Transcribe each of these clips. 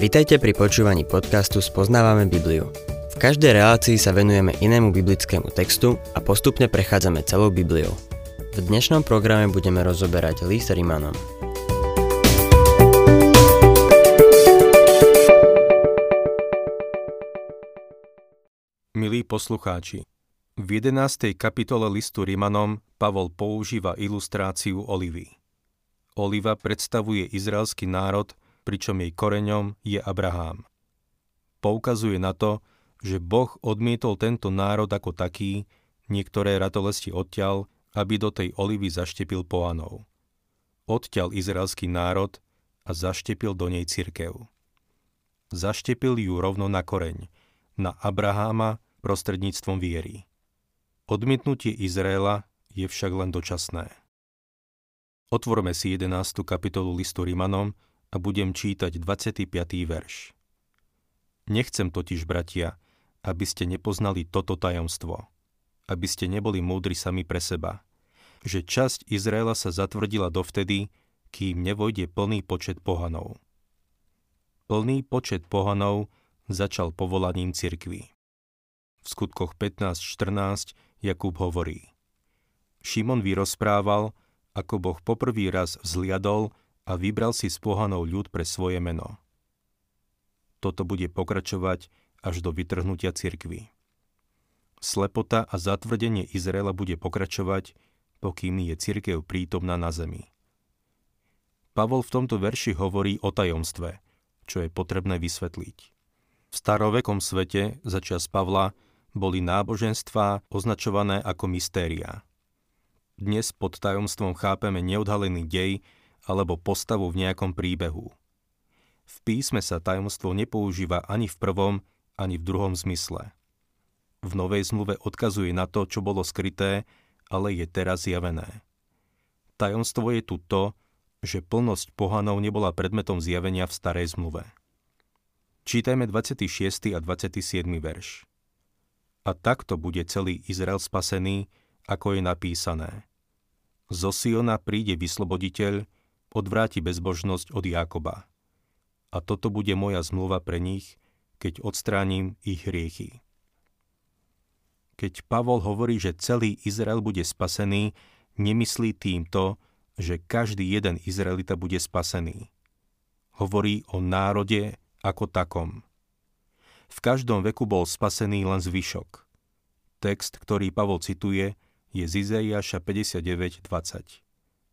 Vitajte pri počúvaní podcastu Spoznávame Bibliu. V každej relácii sa venujeme inému biblickému textu a postupne prechádzame celou Bibliou. V dnešnom programe budeme rozoberať list Rimanom. Milí poslucháči, v 11. kapitole listu Rimanom Pavol používa ilustráciu olivy. Oliva predstavuje izraelský národ, pričom jej koreňom je Abraham. Poukazuje na to, že Boh odmietol tento národ ako taký, niektoré ratolesti odťal, aby do tej olivy zaštepil pohanov. Odťal izraelský národ a zaštepil do nej cirkev. Zaštepil ju rovno na koreň, na Abraháma prostredníctvom viery. Odmietnutie Izraela je však len dočasné. Otvorme si 11. kapitolu listu Rimanom a budem čítať 25. verš. Nechcem totiž, bratia, aby ste nepoznali toto tajomstvo, aby ste neboli múdri sami pre seba, že časť Izraela sa zatvrdila dovtedy, kým nevojde plný počet pohanov. Plný počet pohanov začal povolaním cirkvy. V skutkoch 15.14 Jakub hovorí Šimon vyrozprával, ako Boh poprvý raz vzliadol a vybral si z pohanov ľud pre svoje meno. Toto bude pokračovať až do vytrhnutia cirkvy. Slepota a zatvrdenie Izraela bude pokračovať, pokým je cirkev prítomná na zemi. Pavol v tomto verši hovorí o tajomstve, čo je potrebné vysvetliť. V starovekom svete začas Pavla boli náboženstvá označované ako mystéria. Dnes pod tajomstvom chápeme neodhalený dej alebo postavu v nejakom príbehu. V písme sa tajomstvo nepoužíva ani v prvom, ani v druhom zmysle. V Novej zmluve odkazuje na to, čo bolo skryté, ale je teraz zjavené. Tajomstvo je tu to, že plnosť pohanov nebola predmetom zjavenia v starej zmluve. Čítajme 26. a 27. verš. A takto bude celý Izrael spasený, ako je napísané. Zo Siona príde vysloboditeľ, odvráti bezbožnosť od Jákoba. A toto bude moja zmluva pre nich, keď odstránim ich hriechy. Keď Pavol hovorí, že celý Izrael bude spasený, nemyslí týmto, že každý jeden Izraelita bude spasený. Hovorí o národe ako takom. V každom veku bol spasený len zvyšok. Text, ktorý Pavol cituje, je z Izaiáša 59.20.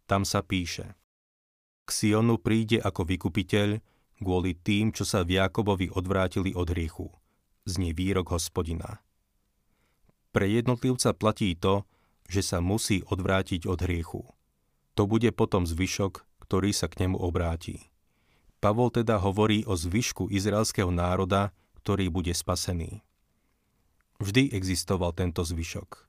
Tam sa píše K Sionu príde ako vykupiteľ kvôli tým, čo sa v Jakobovi odvrátili od hriechu. Znie výrok hospodina. Pre jednotlivca platí to, že sa musí odvrátiť od hriechu. To bude potom zvyšok, ktorý sa k nemu obráti. Pavol teda hovorí o zvyšku izraelského národa, ktorý bude spasený. Vždy existoval tento zvyšok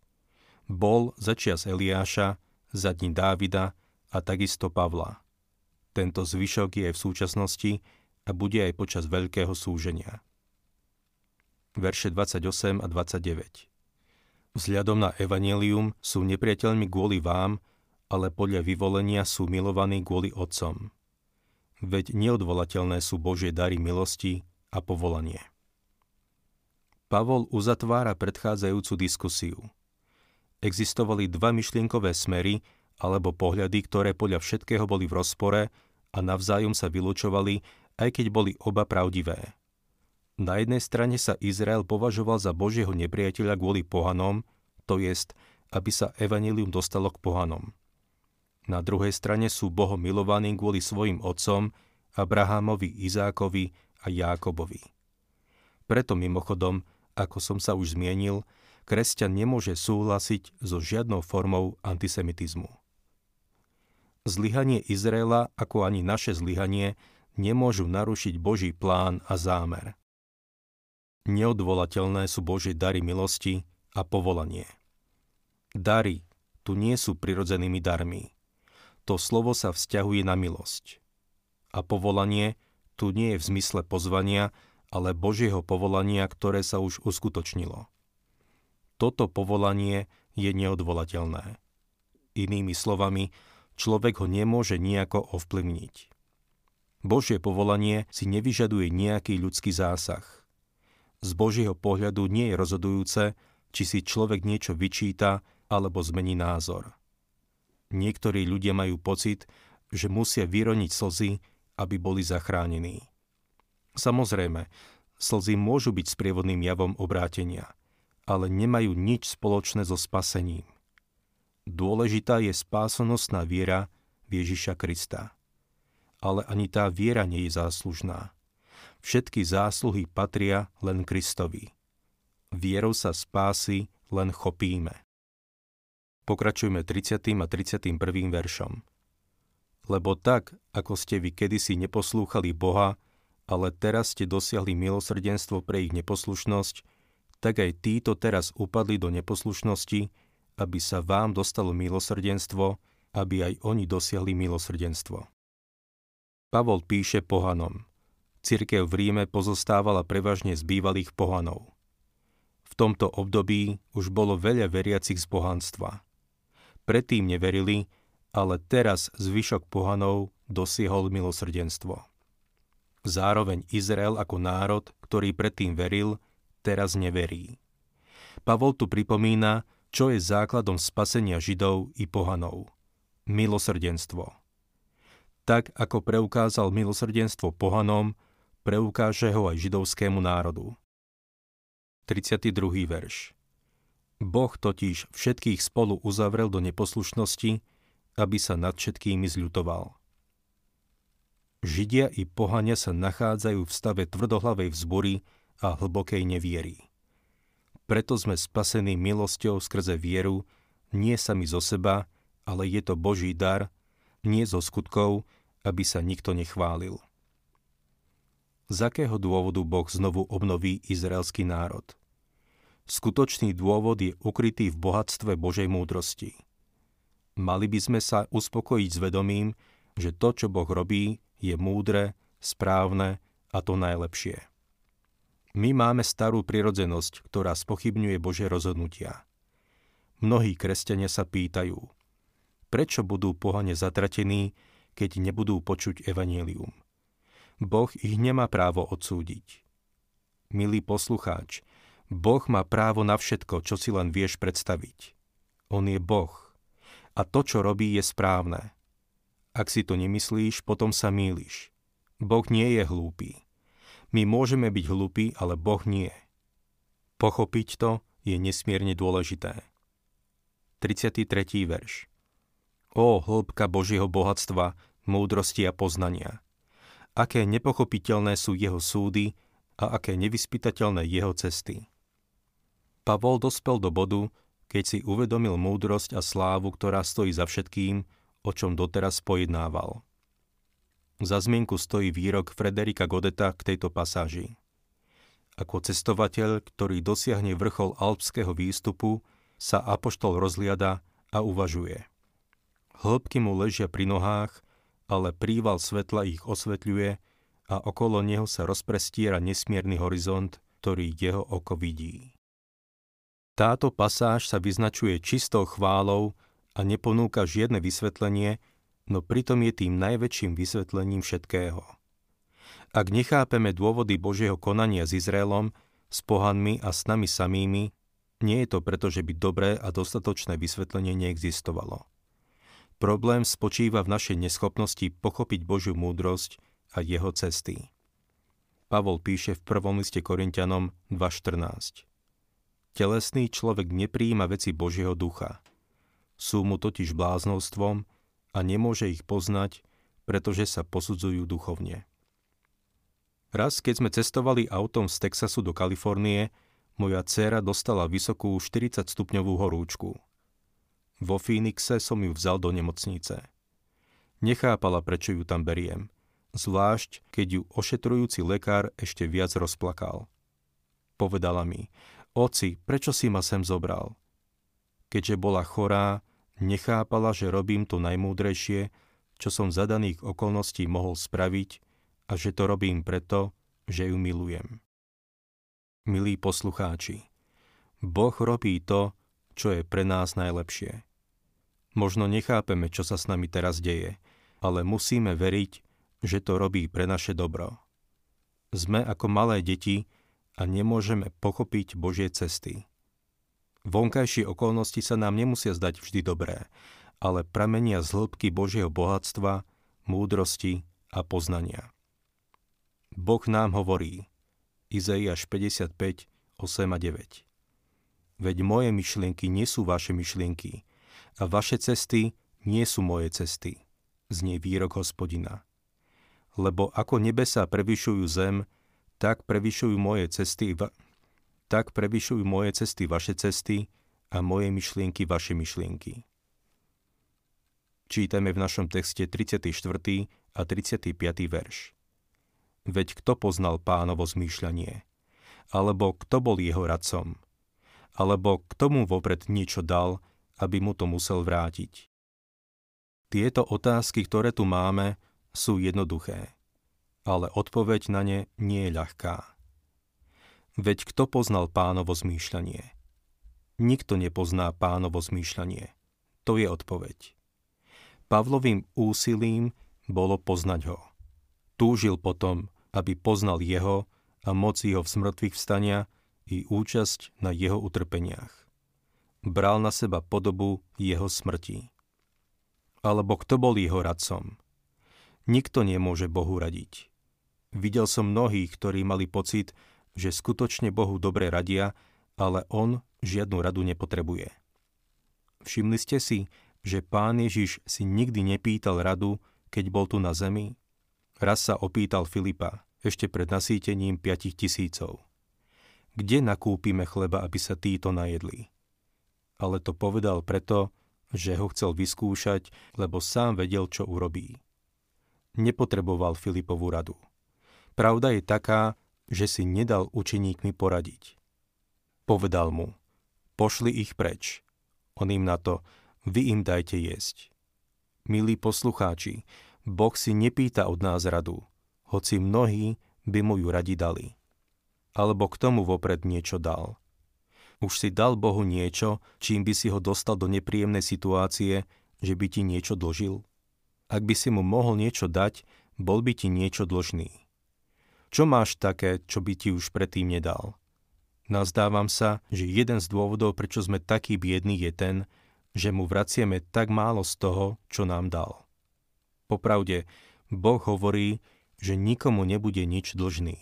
bol začias Eliáša, za dní Dávida a takisto Pavla. Tento zvyšok je v súčasnosti a bude aj počas veľkého súženia. Verše 28 a 29 Vzhľadom na evanelium sú nepriateľmi kvôli vám, ale podľa vyvolenia sú milovaní kvôli Otcom. Veď neodvolateľné sú Božie dary milosti a povolanie. Pavol uzatvára predchádzajúcu diskusiu – existovali dva myšlienkové smery alebo pohľady, ktoré podľa všetkého boli v rozpore a navzájom sa vylúčovali, aj keď boli oba pravdivé. Na jednej strane sa Izrael považoval za Božieho nepriateľa kvôli pohanom, to jest, aby sa evanilium dostalo k pohanom. Na druhej strane sú Bohom milovaní kvôli svojim otcom, Abrahamovi, Izákovi a Jákobovi. Preto mimochodom, ako som sa už zmienil, kresťan nemôže súhlasiť so žiadnou formou antisemitizmu. Zlyhanie Izraela, ako ani naše zlyhanie, nemôžu narušiť Boží plán a zámer. Neodvolateľné sú Božie dary milosti a povolanie. Dary tu nie sú prirodzenými darmi. To slovo sa vzťahuje na milosť. A povolanie tu nie je v zmysle pozvania, ale Božieho povolania, ktoré sa už uskutočnilo toto povolanie je neodvolateľné. Inými slovami, človek ho nemôže nejako ovplyvniť. Božie povolanie si nevyžaduje nejaký ľudský zásah. Z Božieho pohľadu nie je rozhodujúce, či si človek niečo vyčíta alebo zmení názor. Niektorí ľudia majú pocit, že musia vyroniť slzy, aby boli zachránení. Samozrejme, slzy môžu byť sprievodným javom obrátenia, ale nemajú nič spoločné so spasením. Dôležitá je spásonosná viera v Ježiša Krista. Ale ani tá viera nie je záslužná. Všetky zásluhy patria len Kristovi. Vierou sa spásy len chopíme. Pokračujme 30. a 31. veršom. Lebo tak, ako ste vy kedysi neposlúchali Boha, ale teraz ste dosiahli milosrdenstvo pre ich neposlušnosť, tak aj títo teraz upadli do neposlušnosti, aby sa vám dostalo milosrdenstvo, aby aj oni dosiahli milosrdenstvo. Pavol píše pohanom. Cirkev v Ríme pozostávala prevažne z bývalých pohanov. V tomto období už bolo veľa veriacich z pohanstva. Predtým neverili, ale teraz zvyšok pohanov dosiehol milosrdenstvo. Zároveň Izrael ako národ, ktorý predtým veril, teraz neverí. Pavol tu pripomína, čo je základom spasenia Židov i pohanov. Milosrdenstvo. Tak ako preukázal milosrdenstvo pohanom, preukáže ho aj židovskému národu. 32. verš Boh totiž všetkých spolu uzavrel do neposlušnosti, aby sa nad všetkými zľutoval. Židia i pohania sa nachádzajú v stave tvrdohlavej vzbory a hlbokej neviery. Preto sme spasení milosťou skrze vieru, nie sami zo seba, ale je to Boží dar, nie zo skutkov, aby sa nikto nechválil. Z akého dôvodu Boh znovu obnoví izraelský národ? Skutočný dôvod je ukrytý v bohatstve Božej múdrosti. Mali by sme sa uspokojiť s vedomím, že to, čo Boh robí, je múdre, správne a to najlepšie. My máme starú prirodzenosť, ktorá spochybňuje Bože rozhodnutia. Mnohí kresťania sa pýtajú, prečo budú pohane zatratení, keď nebudú počuť evanílium. Boh ich nemá právo odsúdiť. Milý poslucháč, Boh má právo na všetko, čo si len vieš predstaviť. On je Boh. A to, čo robí, je správne. Ak si to nemyslíš, potom sa mýliš. Boh nie je hlúpy. My môžeme byť hlupí, ale Boh nie. Pochopiť to je nesmierne dôležité. 33. verš Ó, hĺbka Božieho bohatstva, múdrosti a poznania. Aké nepochopiteľné sú jeho súdy a aké nevyspytateľné jeho cesty. Pavol dospel do bodu, keď si uvedomil múdrosť a slávu, ktorá stojí za všetkým, o čom doteraz pojednával. Za zmienku stojí výrok Frederika Godeta k tejto pasáži. Ako cestovateľ, ktorý dosiahne vrchol alpského výstupu, sa apoštol rozliada a uvažuje. Hĺbky mu ležia pri nohách, ale príval svetla ich osvetľuje a okolo neho sa rozprestiera nesmierny horizont, ktorý jeho oko vidí. Táto pasáž sa vyznačuje čistou chválou a neponúka žiadne vysvetlenie, no pritom je tým najväčším vysvetlením všetkého. Ak nechápeme dôvody Božieho konania s Izraelom, s pohanmi a s nami samými, nie je to preto, že by dobré a dostatočné vysvetlenie neexistovalo. Problém spočíva v našej neschopnosti pochopiť Božiu múdrosť a jeho cesty. Pavol píše v prvom liste Korintianom 2.14. Telesný človek nepríjima veci Božieho ducha. Sú mu totiž bláznostvom a nemôže ich poznať, pretože sa posudzujú duchovne. Raz, keď sme cestovali autom z Texasu do Kalifornie, moja dcéra dostala vysokú 40 stupňovú horúčku. Vo Phoenixe som ju vzal do nemocnice. Nechápala, prečo ju tam beriem, zvlášť keď ju ošetrujúci lekár ešte viac rozplakal. Povedala mi, oci, prečo si ma sem zobral? Keďže bola chorá, Nechápala, že robím to najmúdrejšie, čo som za daných okolností mohol spraviť a že to robím preto, že ju milujem. Milí poslucháči, Boh robí to, čo je pre nás najlepšie. Možno nechápeme, čo sa s nami teraz deje, ale musíme veriť, že to robí pre naše dobro. Sme ako malé deti a nemôžeme pochopiť Božie cesty. Vonkajšie okolnosti sa nám nemusia zdať vždy dobré, ale pramenia z hĺbky Božieho bohatstva, múdrosti a poznania. Boh nám hovorí, Izaiáš 55, 8 a 9. Veď moje myšlienky nie sú vaše myšlienky a vaše cesty nie sú moje cesty, znie výrok hospodina lebo ako nebesá prevyšujú zem, tak prevyšujú moje cesty, tak prevyšujú moje cesty vaše cesty a moje myšlienky vaše myšlienky. Čítame v našom texte 34. a 35. verš. Veď kto poznal pánovo zmýšľanie? Alebo kto bol jeho radcom? Alebo kto mu vopred niečo dal, aby mu to musel vrátiť? Tieto otázky, ktoré tu máme, sú jednoduché, ale odpoveď na ne nie je ľahká. Veď kto poznal pánovo zmýšľanie? Nikto nepozná pánovo zmýšľanie. To je odpoveď. Pavlovým úsilím bolo poznať ho. Túžil potom, aby poznal jeho a moc jeho v vstania i účasť na jeho utrpeniach. Bral na seba podobu jeho smrti. Alebo kto bol jeho radcom? Nikto nemôže Bohu radiť. Videl som mnohých, ktorí mali pocit, že skutočne Bohu dobre radia, ale On žiadnu radu nepotrebuje. Všimli ste si, že pán Ježiš si nikdy nepýtal radu, keď bol tu na zemi? Raz sa opýtal Filipa, ešte pred nasýtením piatich tisícov. Kde nakúpime chleba, aby sa títo najedli? Ale to povedal preto, že ho chcel vyskúšať, lebo sám vedel, čo urobí nepotreboval Filipovú radu. Pravda je taká, že si nedal učeníkmi poradiť. Povedal mu, pošli ich preč. On im na to, vy im dajte jesť. Milí poslucháči, Boh si nepýta od nás radu, hoci mnohí by mu ju radi dali. Alebo k tomu vopred niečo dal. Už si dal Bohu niečo, čím by si ho dostal do nepríjemnej situácie, že by ti niečo dlžil? Ak by si mu mohol niečo dať, bol by ti niečo dlžný. Čo máš také, čo by ti už predtým nedal? Nazdávam sa, že jeden z dôvodov, prečo sme takí biední, je ten, že mu vracieme tak málo z toho, čo nám dal. Popravde, Boh hovorí, že nikomu nebude nič dlžný.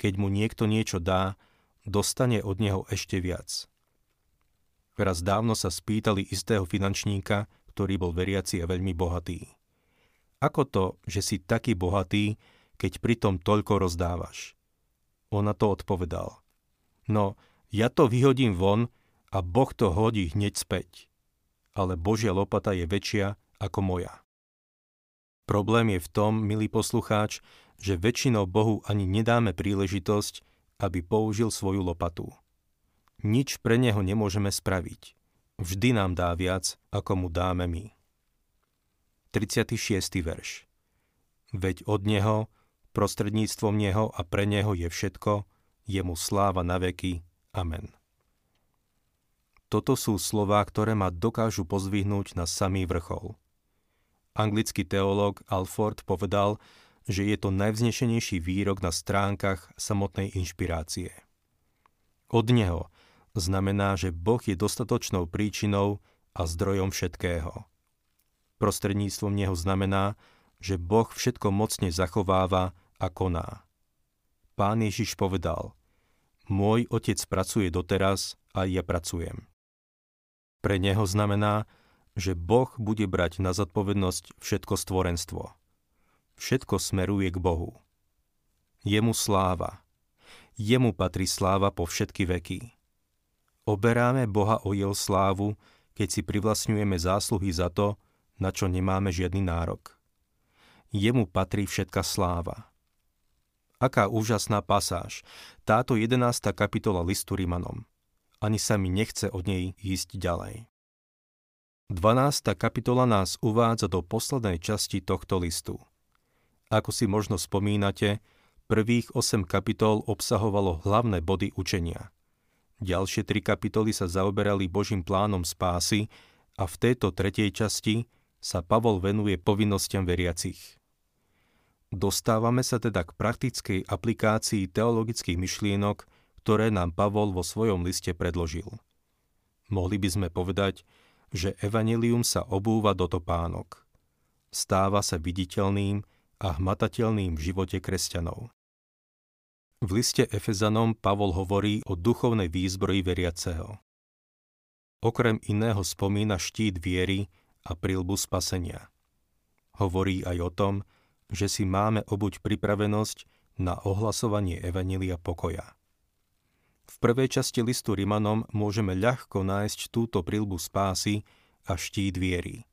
Keď mu niekto niečo dá, dostane od neho ešte viac. Raz dávno sa spýtali istého finančníka, ktorý bol veriaci a veľmi bohatý. Ako to, že si taký bohatý, keď pritom toľko rozdávaš? On na to odpovedal. No, ja to vyhodím von a Boh to hodí hneď späť. Ale Božia lopata je väčšia ako moja. Problém je v tom, milý poslucháč, že väčšinou Bohu ani nedáme príležitosť, aby použil svoju lopatu. Nič pre neho nemôžeme spraviť vždy nám dá viac, ako mu dáme my. 36. verš Veď od Neho, prostredníctvom Neho a pre Neho je všetko, jemu sláva na veky. Amen. Toto sú slová, ktoré ma dokážu pozvihnúť na samý vrchol. Anglický teológ Alford povedal, že je to najvznešenejší výrok na stránkach samotnej inšpirácie. Od neho, znamená, že Boh je dostatočnou príčinou a zdrojom všetkého. Prostredníctvom Neho znamená, že Boh všetko mocne zachováva a koná. Pán Ježiš povedal, môj otec pracuje doteraz a ja pracujem. Pre Neho znamená, že Boh bude brať na zodpovednosť všetko stvorenstvo. Všetko smeruje k Bohu. Jemu sláva. Jemu patrí sláva po všetky veky. Oberáme Boha o jeho slávu, keď si privlastňujeme zásluhy za to, na čo nemáme žiadny nárok. Jemu patrí všetka sláva. Aká úžasná pasáž, táto 11. kapitola listu Rimanom. Ani sa mi nechce od nej ísť ďalej. 12. kapitola nás uvádza do poslednej časti tohto listu. Ako si možno spomínate, prvých 8 kapitol obsahovalo hlavné body učenia – Ďalšie tri kapitoly sa zaoberali Božím plánom spásy a v tejto tretej časti sa Pavol venuje povinnostiam veriacich. Dostávame sa teda k praktickej aplikácii teologických myšlienok, ktoré nám Pavol vo svojom liste predložil. Mohli by sme povedať, že evanelium sa obúva do topánok. Stáva sa viditeľným a hmatateľným v živote kresťanov. V liste Efezanom Pavol hovorí o duchovnej výzbroji veriaceho. Okrem iného spomína štít viery a prilbu spasenia. Hovorí aj o tom, že si máme obuť pripravenosť na ohlasovanie Evanília pokoja. V prvej časti listu Rimanom môžeme ľahko nájsť túto prilbu spásy a štít viery.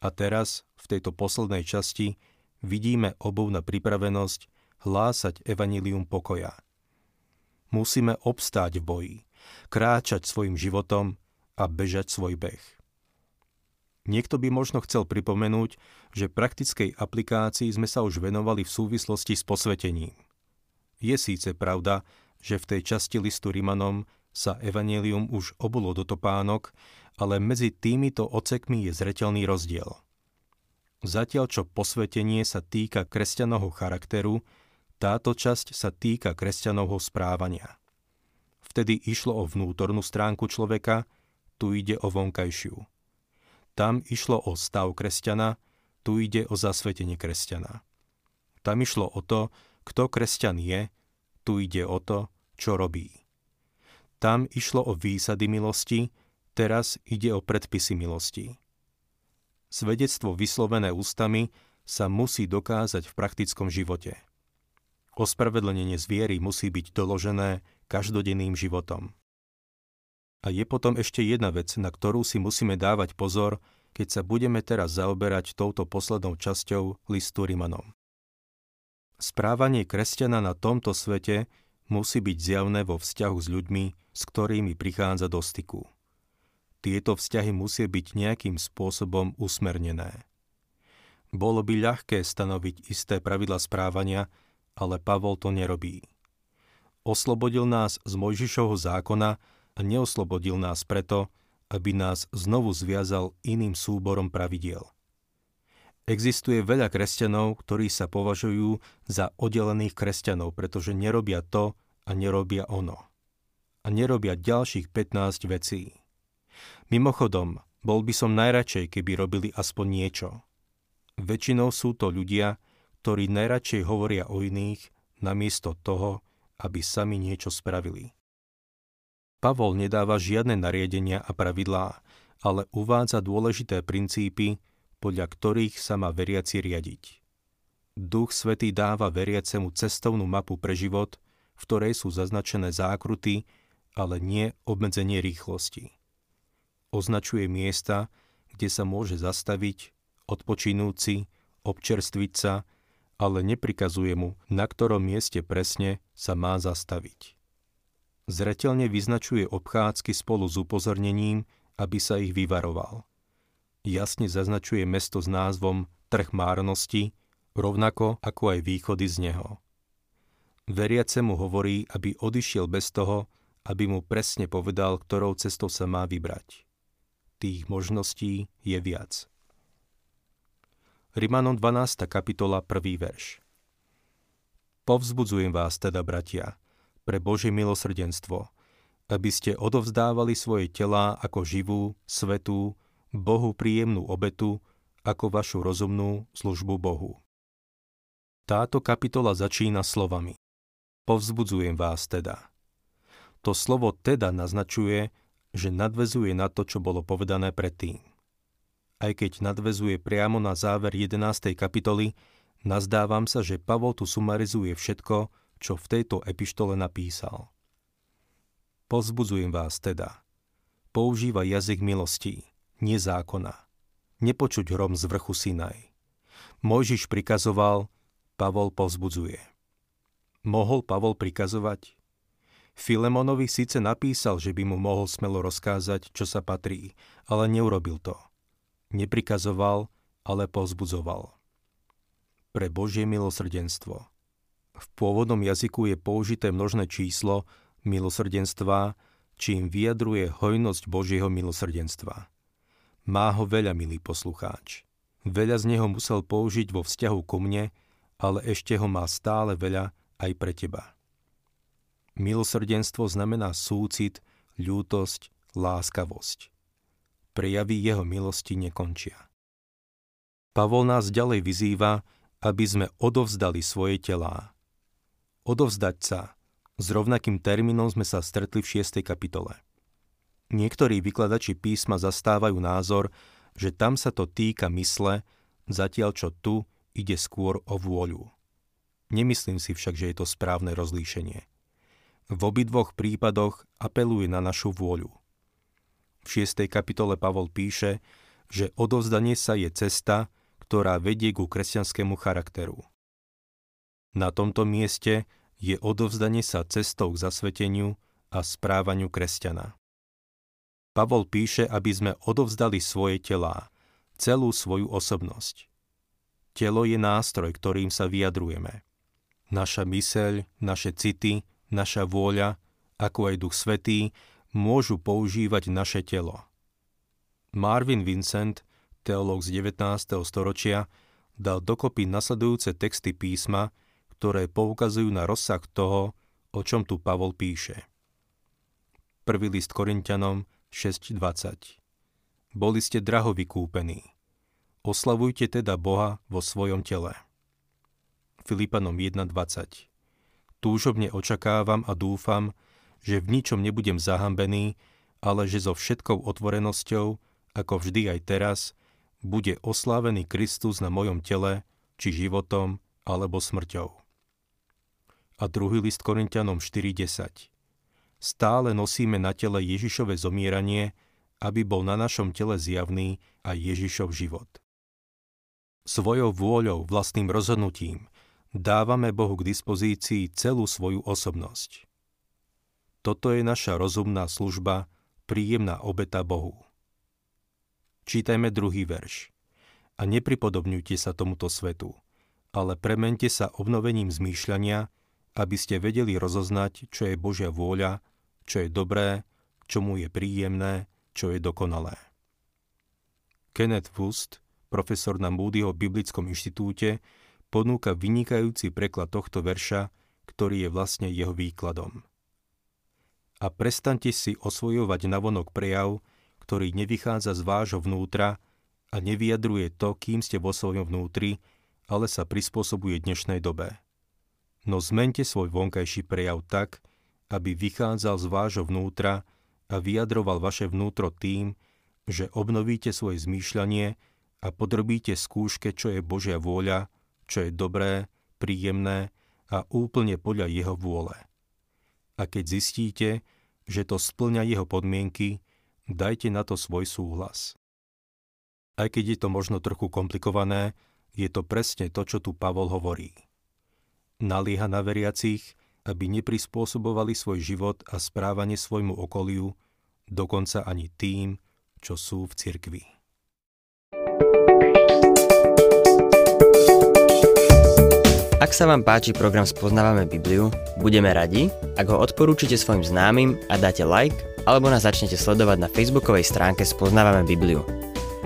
A teraz, v tejto poslednej časti, vidíme obuv na pripravenosť hlásať evanílium pokoja. Musíme obstáť v boji, kráčať svojim životom a bežať svoj beh. Niekto by možno chcel pripomenúť, že praktickej aplikácii sme sa už venovali v súvislosti s posvetením. Je síce pravda, že v tej časti listu Rimanom sa evanelium už obulo do topánok, ale medzi týmito ocekmi je zretelný rozdiel. Zatiaľ čo posvetenie sa týka kresťanovho charakteru, táto časť sa týka kresťanovho správania. Vtedy išlo o vnútornú stránku človeka, tu ide o vonkajšiu. Tam išlo o stav kresťana, tu ide o zasvetenie kresťana. Tam išlo o to, kto kresťan je, tu ide o to, čo robí. Tam išlo o výsady milosti, teraz ide o predpisy milosti. Svedectvo vyslovené ústami sa musí dokázať v praktickom živote. Ospravedlnenie z viery musí byť doložené každodenným životom. A je potom ešte jedna vec, na ktorú si musíme dávať pozor, keď sa budeme teraz zaoberať touto poslednou časťou listu Rimanom. Správanie kresťana na tomto svete musí byť zjavné vo vzťahu s ľuďmi, s ktorými prichádza do styku. Tieto vzťahy musia byť nejakým spôsobom usmernené. Bolo by ľahké stanoviť isté pravidla správania, ale Pavol to nerobí. Oslobodil nás z Mojžišovho zákona a neoslobodil nás preto, aby nás znovu zviazal iným súborom pravidiel – Existuje veľa kresťanov, ktorí sa považujú za oddelených kresťanov, pretože nerobia to a nerobia ono. A nerobia ďalších 15 vecí. Mimochodom, bol by som najradšej, keby robili aspoň niečo. Väčšinou sú to ľudia, ktorí najradšej hovoria o iných, namiesto toho, aby sami niečo spravili. Pavol nedáva žiadne nariadenia a pravidlá, ale uvádza dôležité princípy, podľa ktorých sa má veriaci riadiť. Duch Svetý dáva veriacemu cestovnú mapu pre život, v ktorej sú zaznačené zákruty, ale nie obmedzenie rýchlosti. Označuje miesta, kde sa môže zastaviť, odpočinúci, občerstviť sa, ale neprikazuje mu, na ktorom mieste presne sa má zastaviť. Zretelne vyznačuje obchádzky spolu s upozornením, aby sa ich vyvaroval jasne zaznačuje mesto s názvom Trh márnosti, rovnako ako aj východy z neho. Veriace mu hovorí, aby odišiel bez toho, aby mu presne povedal, ktorou cestou sa má vybrať. Tých možností je viac. Rimanom 12. kapitola 1. verš Povzbudzujem vás teda, bratia, pre Božie milosrdenstvo, aby ste odovzdávali svoje telá ako živú, svetú, Bohu príjemnú obetu ako vašu rozumnú službu Bohu. Táto kapitola začína slovami Povzbudzujem vás teda. To slovo teda naznačuje, že nadvezuje na to, čo bolo povedané predtým. Aj keď nadvezuje priamo na záver 11. kapitoly, nazdávam sa, že Pavol tu sumarizuje všetko, čo v tejto epištole napísal. Povzbudzujem vás teda. Používa jazyk milostí nezákona. Nepočuť hrom z vrchu Sinaj. Mojžiš prikazoval, Pavol povzbudzuje. Mohol Pavol prikazovať? Filemonovi síce napísal, že by mu mohol smelo rozkázať, čo sa patrí, ale neurobil to. Neprikazoval, ale povzbudzoval. Pre Božie milosrdenstvo. V pôvodnom jazyku je použité množné číslo milosrdenstva, čím vyjadruje hojnosť Božieho milosrdenstva. Má ho veľa, milý poslucháč. Veľa z neho musel použiť vo vzťahu ku mne, ale ešte ho má stále veľa aj pre teba. Milosrdenstvo znamená súcit, ľútosť, láskavosť. Prejavy jeho milosti nekončia. Pavol nás ďalej vyzýva, aby sme odovzdali svoje telá. Odovzdať sa. S rovnakým termínom sme sa stretli v 6. kapitole. Niektorí vykladači písma zastávajú názor, že tam sa to týka mysle, zatiaľ čo tu ide skôr o vôľu. Nemyslím si však, že je to správne rozlíšenie. V obidvoch prípadoch apeluje na našu vôľu. V 6. kapitole Pavol píše, že odovzdanie sa je cesta, ktorá vedie ku kresťanskému charakteru. Na tomto mieste je odovzdanie sa cestou k zasveteniu a správaniu kresťana. Pavol píše, aby sme odovzdali svoje telá, celú svoju osobnosť. Telo je nástroj, ktorým sa vyjadrujeme. Naša myseľ, naše city, naša vôľa, ako aj Duch Svetý, môžu používať naše telo. Marvin Vincent, teológ z 19. storočia, dal dokopy nasledujúce texty písma, ktoré poukazujú na rozsah toho, o čom tu Pavol píše. Prvý list Korintianom 6.20 Boli ste draho vykúpení. Oslavujte teda Boha vo svojom tele. Filipanom 1.20 Túžobne očakávam a dúfam, že v ničom nebudem zahambený, ale že so všetkou otvorenosťou, ako vždy aj teraz, bude oslávený Kristus na mojom tele, či životom, alebo smrťou. A druhý list Korintianom 4.10 Stále nosíme na tele Ježišové zomieranie, aby bol na našom tele zjavný aj Ježišov život. Svojou vôľou, vlastným rozhodnutím, dávame Bohu k dispozícii celú svoju osobnosť. Toto je naša rozumná služba, príjemná obeta Bohu. Čítajme druhý verš. A nepripodobňujte sa tomuto svetu, ale premente sa obnovením zmýšľania, aby ste vedeli rozoznať, čo je Božia vôľa, čo je dobré, čo mu je príjemné, čo je dokonalé. Kenneth Wust, profesor na Moodyho biblickom inštitúte, ponúka vynikajúci preklad tohto verša, ktorý je vlastne jeho výkladom. A prestante si osvojovať navonok prejav, ktorý nevychádza z vášho vnútra a nevyjadruje to, kým ste vo svojom vnútri, ale sa prispôsobuje dnešnej dobe. No zmente svoj vonkajší prejav tak, aby vychádzal z vášho vnútra a vyjadroval vaše vnútro tým, že obnovíte svoje zmýšľanie a podrobíte skúške, čo je Božia vôľa, čo je dobré, príjemné a úplne podľa jeho vôle. A keď zistíte, že to splňa jeho podmienky, dajte na to svoj súhlas. Aj keď je to možno trochu komplikované, je to presne to, čo tu Pavol hovorí. Nalieha na veriacich, aby neprispôsobovali svoj život a správanie svojmu okoliu, dokonca ani tým, čo sú v cirkvi. Ak sa vám páči program Spoznávame Bibliu, budeme radi, ak ho odporúčite svojim známym a dáte like, alebo nás začnete sledovať na facebookovej stránke Spoznávame Bibliu.